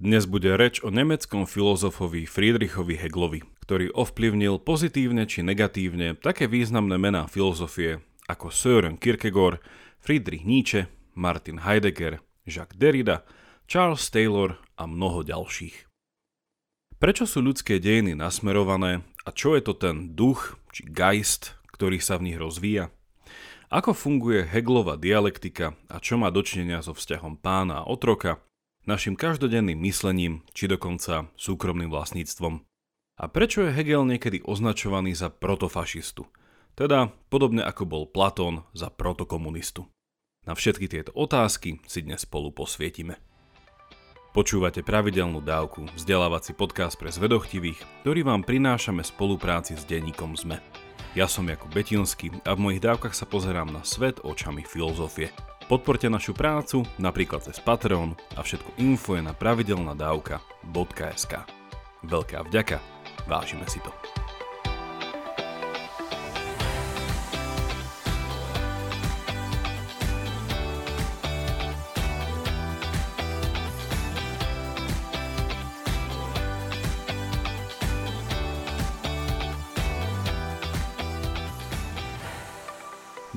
Dnes bude reč o nemeckom filozofovi Friedrichovi Heglovi, ktorý ovplyvnil pozitívne či negatívne také významné mená filozofie ako Søren Kierkegaard, Friedrich Nietzsche, Martin Heidegger, Jacques Derrida, Charles Taylor a mnoho ďalších. Prečo sú ľudské dejiny nasmerované a čo je to ten duch či geist, ktorý sa v nich rozvíja? Ako funguje Heglova dialektika a čo má dočinenia so vzťahom pána a otroka, našim každodenným myslením či dokonca súkromným vlastníctvom. A prečo je Hegel niekedy označovaný za protofašistu? Teda podobne ako bol Platón za protokomunistu. Na všetky tieto otázky si dnes spolu posvietime. Počúvate pravidelnú dávku, vzdelávací podcast pre zvedochtivých, ktorý vám prinášame spolupráci s denníkom ZME. Ja som Jakub Betinský a v mojich dávkach sa pozerám na svet očami filozofie. Podporte našu prácu napríklad cez Patreon a všetko info je na pravidelnadavka.sk. Veľká vďaka, vážime si to.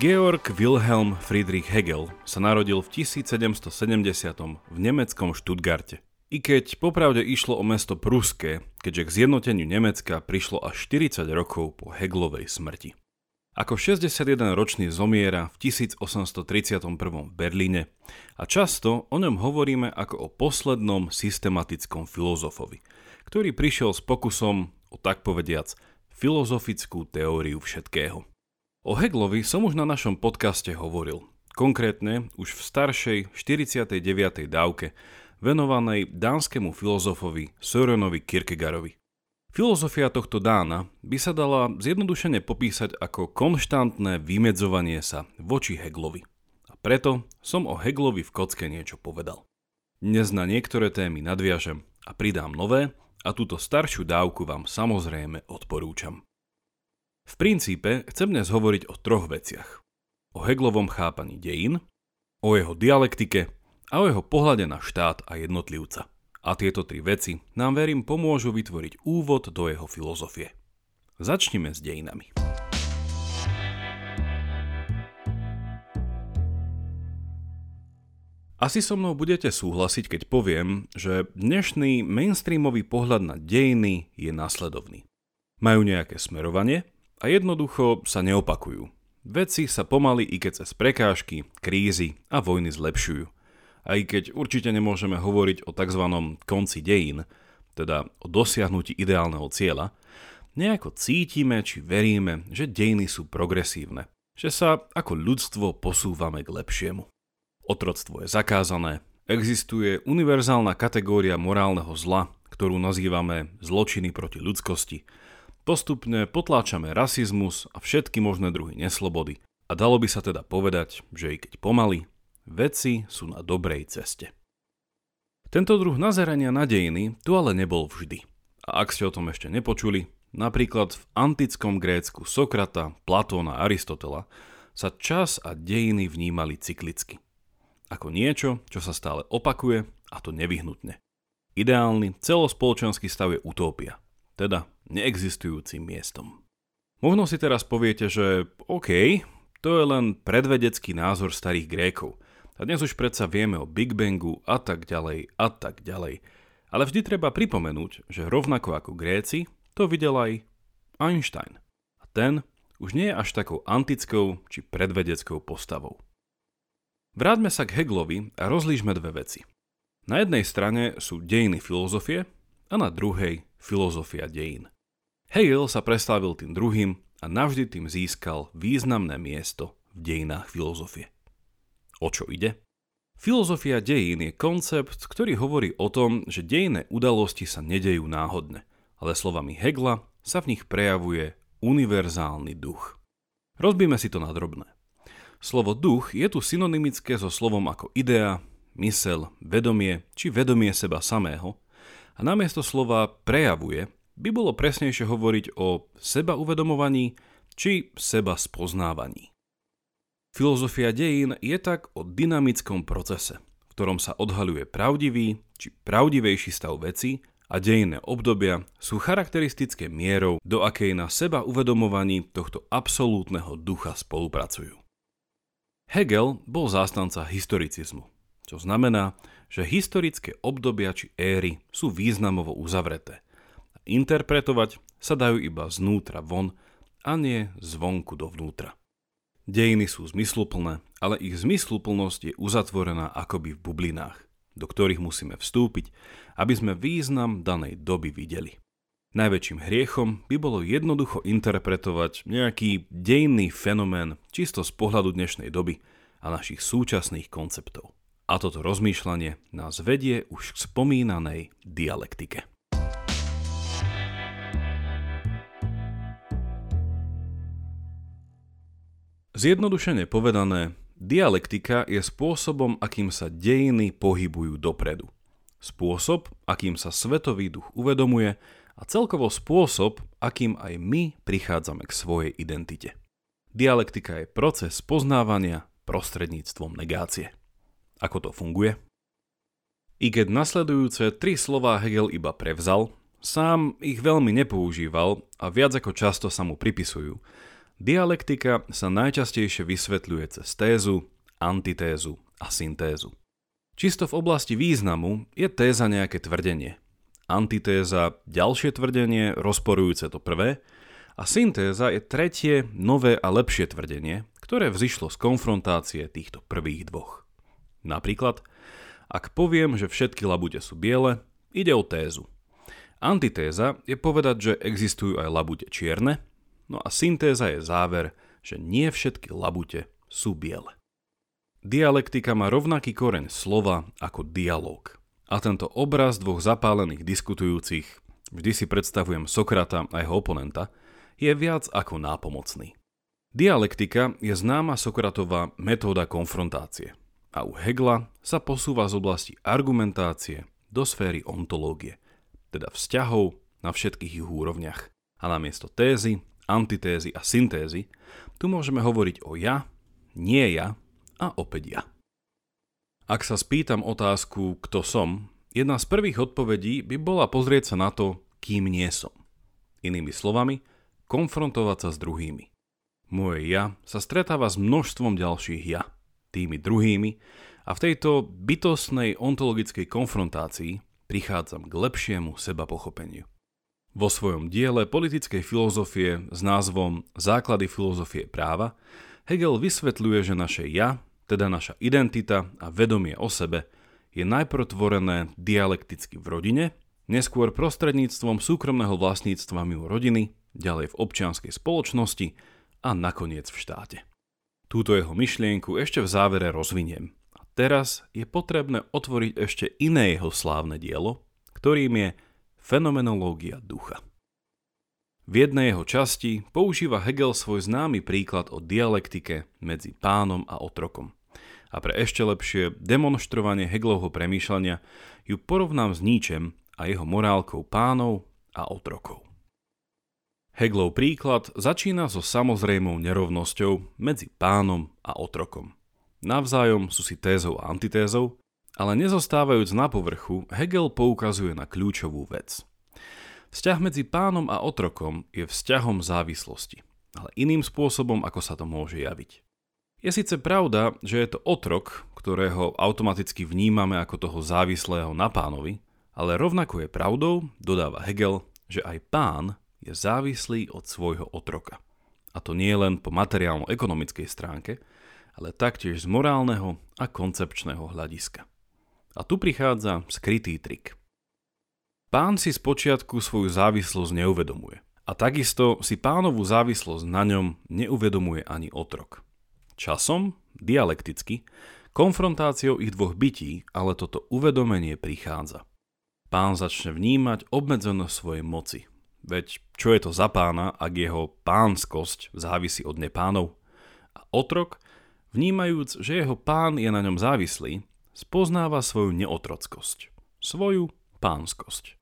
Georg Wilhelm Friedrich Hegel sa narodil v 1770 v nemeckom Stuttgarte. I keď popravde išlo o mesto Pruské, keďže k zjednoteniu Nemecka prišlo až 40 rokov po Hegelovej smrti. Ako 61-ročný zomiera v 1831 v Berlíne a často o ňom hovoríme ako o poslednom systematickom filozofovi, ktorý prišiel s pokusom o tak povediac filozofickú teóriu všetkého. O Heglovi som už na našom podcaste hovoril. Konkrétne už v staršej 49. dávke venovanej dánskemu filozofovi Sörenovi Kierkegaardovi. Filozofia tohto Dána by sa dala zjednodušene popísať ako konštantné vymedzovanie sa voči Heglovi. A preto som o Heglovi v kocke niečo povedal. Dnes na niektoré témy nadviažem a pridám nové a túto staršiu dávku vám samozrejme odporúčam. V princípe chcem dnes hovoriť o troch veciach. O Heglovom chápaní dejín, o jeho dialektike a o jeho pohľade na štát a jednotlivca. A tieto tri veci nám verím pomôžu vytvoriť úvod do jeho filozofie. Začnime s dejinami. Asi so mnou budete súhlasiť, keď poviem, že dnešný mainstreamový pohľad na dejiny je následovný. Majú nejaké smerovanie, a jednoducho sa neopakujú. Veci sa pomaly i keď cez prekážky, krízy a vojny zlepšujú. Aj keď určite nemôžeme hovoriť o tzv. konci dejín, teda o dosiahnutí ideálneho cieľa, nejako cítime či veríme, že dejiny sú progresívne, že sa ako ľudstvo posúvame k lepšiemu. Otroctvo je zakázané, existuje univerzálna kategória morálneho zla, ktorú nazývame zločiny proti ľudskosti – Postupne potláčame rasizmus a všetky možné druhy neslobody. A dalo by sa teda povedať, že i keď pomaly, veci sú na dobrej ceste. Tento druh nazerania na dejiny tu ale nebol vždy. A ak ste o tom ešte nepočuli, napríklad v antickom Grécku Sokrata, Platóna a Aristotela sa čas a dejiny vnímali cyklicky. Ako niečo, čo sa stále opakuje a to nevyhnutne. Ideálny celospoločenský stav je utópia, teda neexistujúcim miestom. Možno si teraz poviete, že OK, to je len predvedecký názor starých Grékov. A dnes už predsa vieme o Big Bangu a tak ďalej a tak ďalej. Ale vždy treba pripomenúť, že rovnako ako Gréci, to videl aj Einstein. A ten už nie je až takou antickou či predvedeckou postavou. Vráťme sa k Heglovi a rozlížme dve veci. Na jednej strane sú dejiny filozofie a na druhej filozofia dejín. Hegel sa preslávil tým druhým a navždy tým získal významné miesto v dejinách filozofie. O čo ide? Filozofia dejín je koncept, ktorý hovorí o tom, že dejné udalosti sa nedejú náhodne, ale slovami Hegla sa v nich prejavuje univerzálny duch. Rozbíme si to na drobné. Slovo duch je tu synonymické so slovom ako idea, mysel, vedomie či vedomie seba samého a namiesto slova prejavuje by bolo presnejšie hovoriť o seba uvedomovaní či seba spoznávaní. Filozofia dejín je tak o dynamickom procese, v ktorom sa odhaľuje pravdivý či pravdivejší stav veci a dejinné obdobia sú charakteristické mierou, do akej na seba uvedomovaní tohto absolútneho ducha spolupracujú. Hegel bol zástanca historicizmu, čo znamená, že historické obdobia či éry sú významovo uzavreté. Interpretovať sa dajú iba znútra von a nie zvonku dovnútra. Dejiny sú zmysluplné, ale ich zmysluplnosť je uzatvorená akoby v bublinách do ktorých musíme vstúpiť, aby sme význam danej doby videli. Najväčším hriechom by bolo jednoducho interpretovať nejaký dejný fenomén čisto z pohľadu dnešnej doby a našich súčasných konceptov. A toto rozmýšľanie nás vedie už k spomínanej dialektike. Zjednodušene povedané, Dialektika je spôsobom, akým sa dejiny pohybujú dopredu. Spôsob, akým sa svetový duch uvedomuje a celkovo spôsob, akým aj my prichádzame k svojej identite. Dialektika je proces poznávania prostredníctvom negácie. Ako to funguje? I keď nasledujúce tri slová Hegel iba prevzal, sám ich veľmi nepoužíval a viac ako často sa mu pripisujú, Dialektika sa najčastejšie vysvetľuje cez tézu, antitézu a syntézu. Čisto v oblasti významu je téza nejaké tvrdenie. Antitéza ďalšie tvrdenie rozporujúce to prvé a syntéza je tretie, nové a lepšie tvrdenie, ktoré vzýšlo z konfrontácie týchto prvých dvoch. Napríklad, ak poviem, že všetky labute sú biele, ide o tézu. Antitéza je povedať, že existujú aj labute čierne No a syntéza je záver, že nie všetky labute sú biele. Dialektika má rovnaký koreň slova ako dialog. A tento obraz dvoch zapálených diskutujúcich, vždy si predstavujem Sokrata a jeho oponenta, je viac ako nápomocný. Dialektika je známa Sokratová metóda konfrontácie a u Hegla sa posúva z oblasti argumentácie do sféry ontológie, teda vzťahov na všetkých ich úrovniach. A namiesto tézy antitézy a syntézy, tu môžeme hovoriť o ja, nie ja a opäť ja. Ak sa spýtam otázku, kto som, jedna z prvých odpovedí by bola pozrieť sa na to, kým nie som. Inými slovami, konfrontovať sa s druhými. Moje ja sa stretáva s množstvom ďalších ja, tými druhými, a v tejto bytostnej ontologickej konfrontácii prichádzam k lepšiemu seba pochopeniu. Vo svojom diele politickej filozofie s názvom Základy filozofie práva Hegel vysvetľuje, že naše ja, teda naša identita a vedomie o sebe, je najprv tvorené dialekticky v rodine, neskôr prostredníctvom súkromného vlastníctva mimo rodiny, ďalej v občianskej spoločnosti a nakoniec v štáte. Túto jeho myšlienku ešte v závere rozviniem. A teraz je potrebné otvoriť ešte iné jeho slávne dielo, ktorým je Fenomenológia ducha. V jednej jeho časti používa Hegel svoj známy príklad o dialektike medzi pánom a otrokom. A pre ešte lepšie demonstrovanie Hegelovho premýšľania ju porovnám s Níčem a jeho morálkou pánov a otrokov. Heglov príklad začína so samozrejmou nerovnosťou medzi pánom a otrokom. Navzájom sú si tézou a antitézou, ale nezostávajúc na povrchu, Hegel poukazuje na kľúčovú vec. Vzťah medzi pánom a otrokom je vzťahom závislosti, ale iným spôsobom, ako sa to môže javiť. Je síce pravda, že je to otrok, ktorého automaticky vnímame ako toho závislého na pánovi, ale rovnako je pravdou, dodáva Hegel, že aj pán je závislý od svojho otroka. A to nie len po materiálno-ekonomickej stránke, ale taktiež z morálneho a koncepčného hľadiska. A tu prichádza skrytý trik. Pán si spočiatku svoju závislosť neuvedomuje. A takisto si pánovú závislosť na ňom neuvedomuje ani otrok. Časom, dialekticky, konfrontáciou ich dvoch bytí, ale toto uvedomenie prichádza. Pán začne vnímať obmedzenosť svojej moci. Veď čo je to za pána, ak jeho pánskosť závisí od nepánov? A otrok, vnímajúc, že jeho pán je na ňom závislý, spoznáva svoju neotrockosť, svoju pánskosť.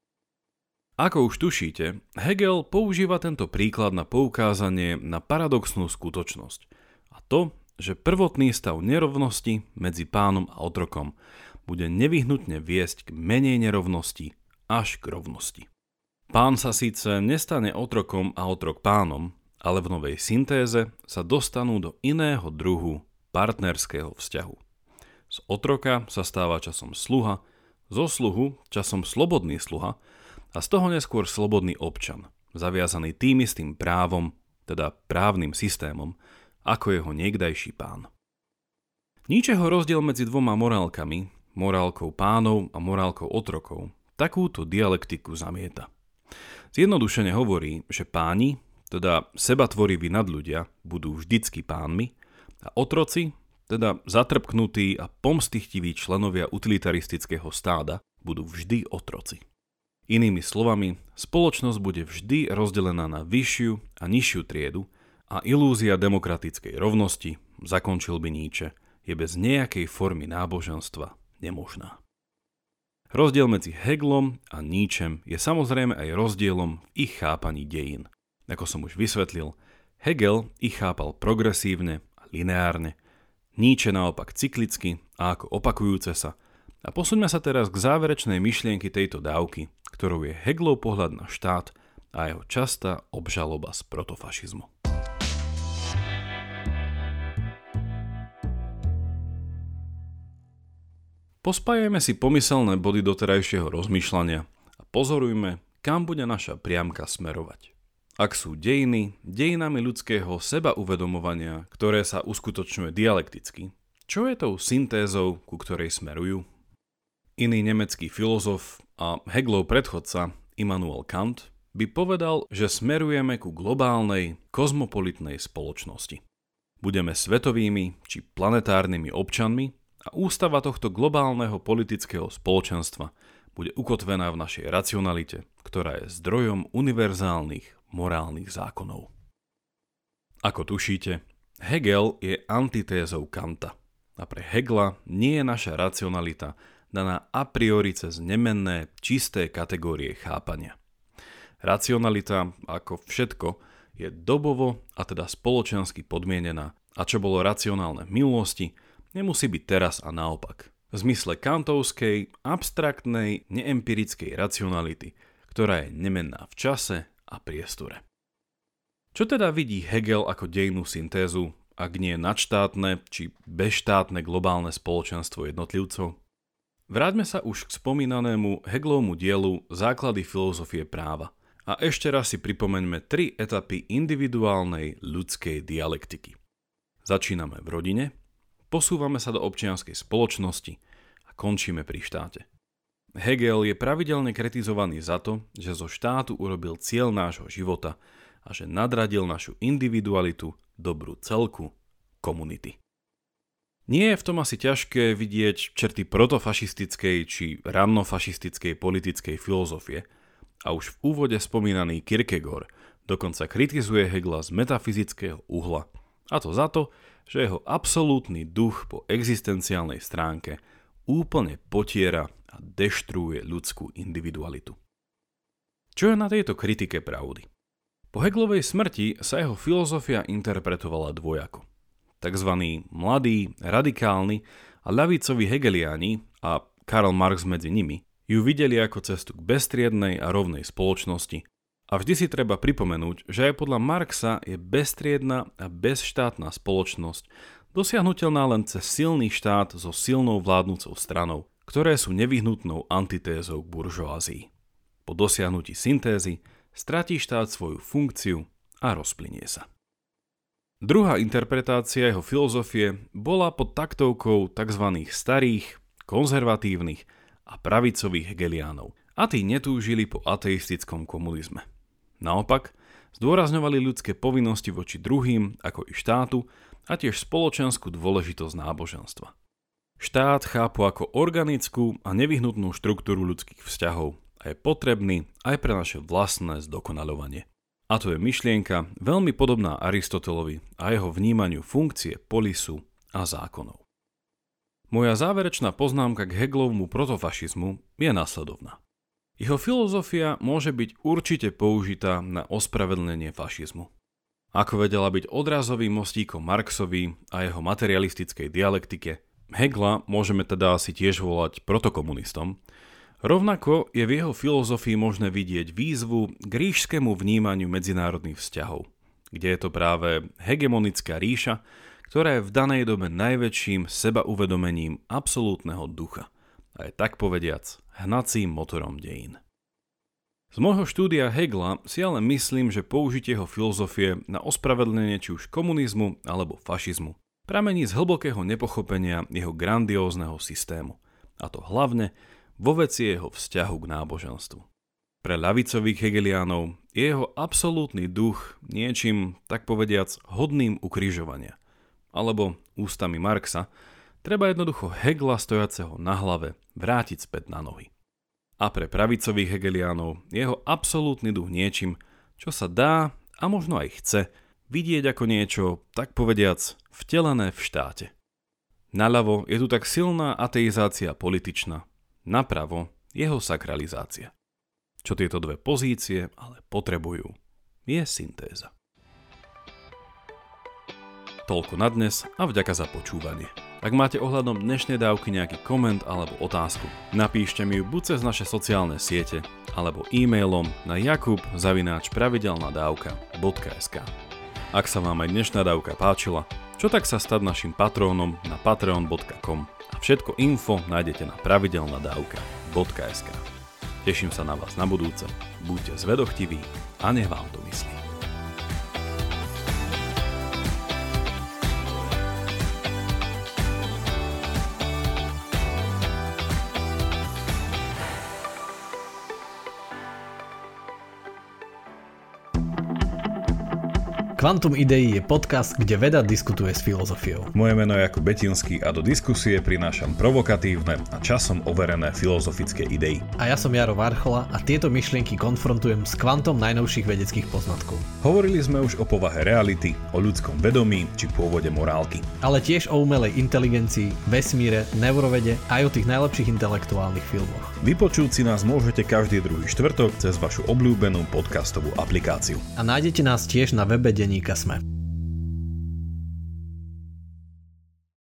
Ako už tušíte, Hegel používa tento príklad na poukázanie na paradoxnú skutočnosť a to, že prvotný stav nerovnosti medzi pánom a otrokom bude nevyhnutne viesť k menej nerovnosti až k rovnosti. Pán sa síce nestane otrokom a otrok pánom, ale v novej syntéze sa dostanú do iného druhu partnerského vzťahu. Z otroka sa stáva časom sluha, zo sluhu časom slobodný sluha a z toho neskôr slobodný občan, zaviazaný tým istým právom, teda právnym systémom, ako jeho niekdajší pán. Níčeho rozdiel medzi dvoma morálkami, morálkou pánov a morálkou otrokov, takúto dialektiku zamieta. Zjednodušene hovorí, že páni, teda sebatvoriví nadľudia, budú vždycky pánmi a otroci, teda zatrpknutí a pomstichtiví členovia utilitaristického stáda, budú vždy otroci. Inými slovami, spoločnosť bude vždy rozdelená na vyššiu a nižšiu triedu a ilúzia demokratickej rovnosti, zakončil by Nietzsche, je bez nejakej formy náboženstva nemožná. Rozdiel medzi Heglom a Nietzschem je samozrejme aj rozdielom v ich chápaní dejín. Ako som už vysvetlil, Hegel ich chápal progresívne a lineárne, Nietzsche naopak cyklicky a ako opakujúce sa. A posuňme sa teraz k záverečnej myšlienky tejto dávky, ktorou je Heglov pohľad na štát a jeho častá obžaloba z protofašizmu. Pospájajme si pomyselné body doterajšieho rozmýšľania a pozorujme, kam bude naša priamka smerovať. Ak sú dejiny, dejinami ľudského seba uvedomovania, ktoré sa uskutočňuje dialekticky, čo je tou syntézou, ku ktorej smerujú? Iný nemecký filozof a Heglov predchodca Immanuel Kant by povedal, že smerujeme ku globálnej, kozmopolitnej spoločnosti. Budeme svetovými či planetárnymi občanmi a ústava tohto globálneho politického spoločenstva bude ukotvená v našej racionalite, ktorá je zdrojom univerzálnych morálnych zákonov. Ako tušíte, Hegel je antitézou Kanta a pre Hegla nie je naša racionalita daná a priori cez nemenné, čisté kategórie chápania. Racionalita, ako všetko, je dobovo a teda spoločensky podmienená a čo bolo racionálne v minulosti, nemusí byť teraz a naopak. V zmysle kantovskej, abstraktnej, neempirickej racionality, ktorá je nemenná v čase a priestore. Čo teda vidí Hegel ako dejnú syntézu, ak nie nadštátne či bezštátne globálne spoločenstvo jednotlivcov? Vráťme sa už k spomínanému Hegelovmu dielu Základy filozofie práva a ešte raz si pripomeňme tri etapy individuálnej ľudskej dialektiky. Začíname v rodine, Posúvame sa do občianskej spoločnosti a končíme pri štáte. Hegel je pravidelne kritizovaný za to, že zo štátu urobil cieľ nášho života a že nadradil našu individualitu, dobrú celku, komunity. Nie je v tom asi ťažké vidieť črty protofašistickej či rannofašistickej politickej filozofie a už v úvode spomínaný Kierkegaard dokonca kritizuje Hegla z metafyzického uhla a to za to, že jeho absolútny duch po existenciálnej stránke úplne potiera a deštruuje ľudskú individualitu. Čo je na tejto kritike pravdy? Po Heglovej smrti sa jeho filozofia interpretovala dvojako. Takzvaní mladí, radikálni a ľavicoví hegeliáni a Karl Marx medzi nimi ju videli ako cestu k bestriednej a rovnej spoločnosti, a vždy si treba pripomenúť, že aj podľa Marxa je beztriedna a bezštátna spoločnosť dosiahnutelná len cez silný štát so silnou vládnúcou stranou, ktoré sú nevyhnutnou antitézou k buržoázii. Po dosiahnutí syntézy stratí štát svoju funkciu a rozplynie sa. Druhá interpretácia jeho filozofie bola pod taktovkou tzv. starých, konzervatívnych a pravicových hegeliánov a tí netúžili po ateistickom komunizme. Naopak, zdôrazňovali ľudské povinnosti voči druhým, ako i štátu, a tiež spoločenskú dôležitosť náboženstva. Štát chápu ako organickú a nevyhnutnú štruktúru ľudských vzťahov a je potrebný aj pre naše vlastné zdokonalovanie. A to je myšlienka veľmi podobná Aristotelovi a jeho vnímaniu funkcie polisu a zákonov. Moja záverečná poznámka k Heglovmu protofašizmu je následovná. Jeho filozofia môže byť určite použitá na ospravedlnenie fašizmu. Ako vedela byť odrazovým mostíkom Marxovi a jeho materialistickej dialektike, Hegla môžeme teda asi tiež volať protokomunistom, rovnako je v jeho filozofii možné vidieť výzvu k ríšskému vnímaniu medzinárodných vzťahov, kde je to práve hegemonická ríša, ktorá je v danej dobe najväčším sebauvedomením absolútneho ducha a je tak povediac hnacím motorom dejín. Z môjho štúdia Hegla si ale myslím, že použitie jeho filozofie na ospravedlnenie či už komunizmu alebo fašizmu pramení z hlbokého nepochopenia jeho grandiózneho systému, a to hlavne vo veci jeho vzťahu k náboženstvu. Pre ľavicových hegeliánov je jeho absolútny duch niečím, tak povediac, hodným ukrižovania. Alebo ústami Marxa, treba jednoducho Hegla stojaceho na hlave vrátiť späť na nohy. A pre pravicových hegeliánov je jeho absolútny duch niečím, čo sa dá a možno aj chce vidieť ako niečo, tak povediac, vtelené v štáte. Naľavo je tu tak silná ateizácia političná, napravo jeho sakralizácia. Čo tieto dve pozície ale potrebujú, je syntéza. Toľko na dnes a vďaka za počúvanie. Ak máte ohľadom dnešnej dávky nejaký koment alebo otázku, napíšte mi ju buď cez naše sociálne siete, alebo e-mailom na jakub.pravidelnadavka.sk Ak sa vám aj dnešná dávka páčila, čo tak sa stať našim patrónom na patreon.com a všetko info nájdete na pravidelnadavka.sk Teším sa na vás na budúce, buďte zvedochtiví a nech vám to myslí. Quantum Idei je podcast, kde veda diskutuje s filozofiou. Moje meno je Jakub Betinský a do diskusie prinášam provokatívne a časom overené filozofické idei. A ja som Jaro Varchola a tieto myšlienky konfrontujem s kvantom najnovších vedeckých poznatkov. Hovorili sme už o povahe reality, o ľudskom vedomí či pôvode morálky. Ale tiež o umelej inteligencii, vesmíre, neurovede aj o tých najlepších intelektuálnych filmoch. Vypočuť si nás môžete každý druhý štvrtok cez vašu obľúbenú podcastovú aplikáciu. A nájdete nás tiež na webe denníka Sme.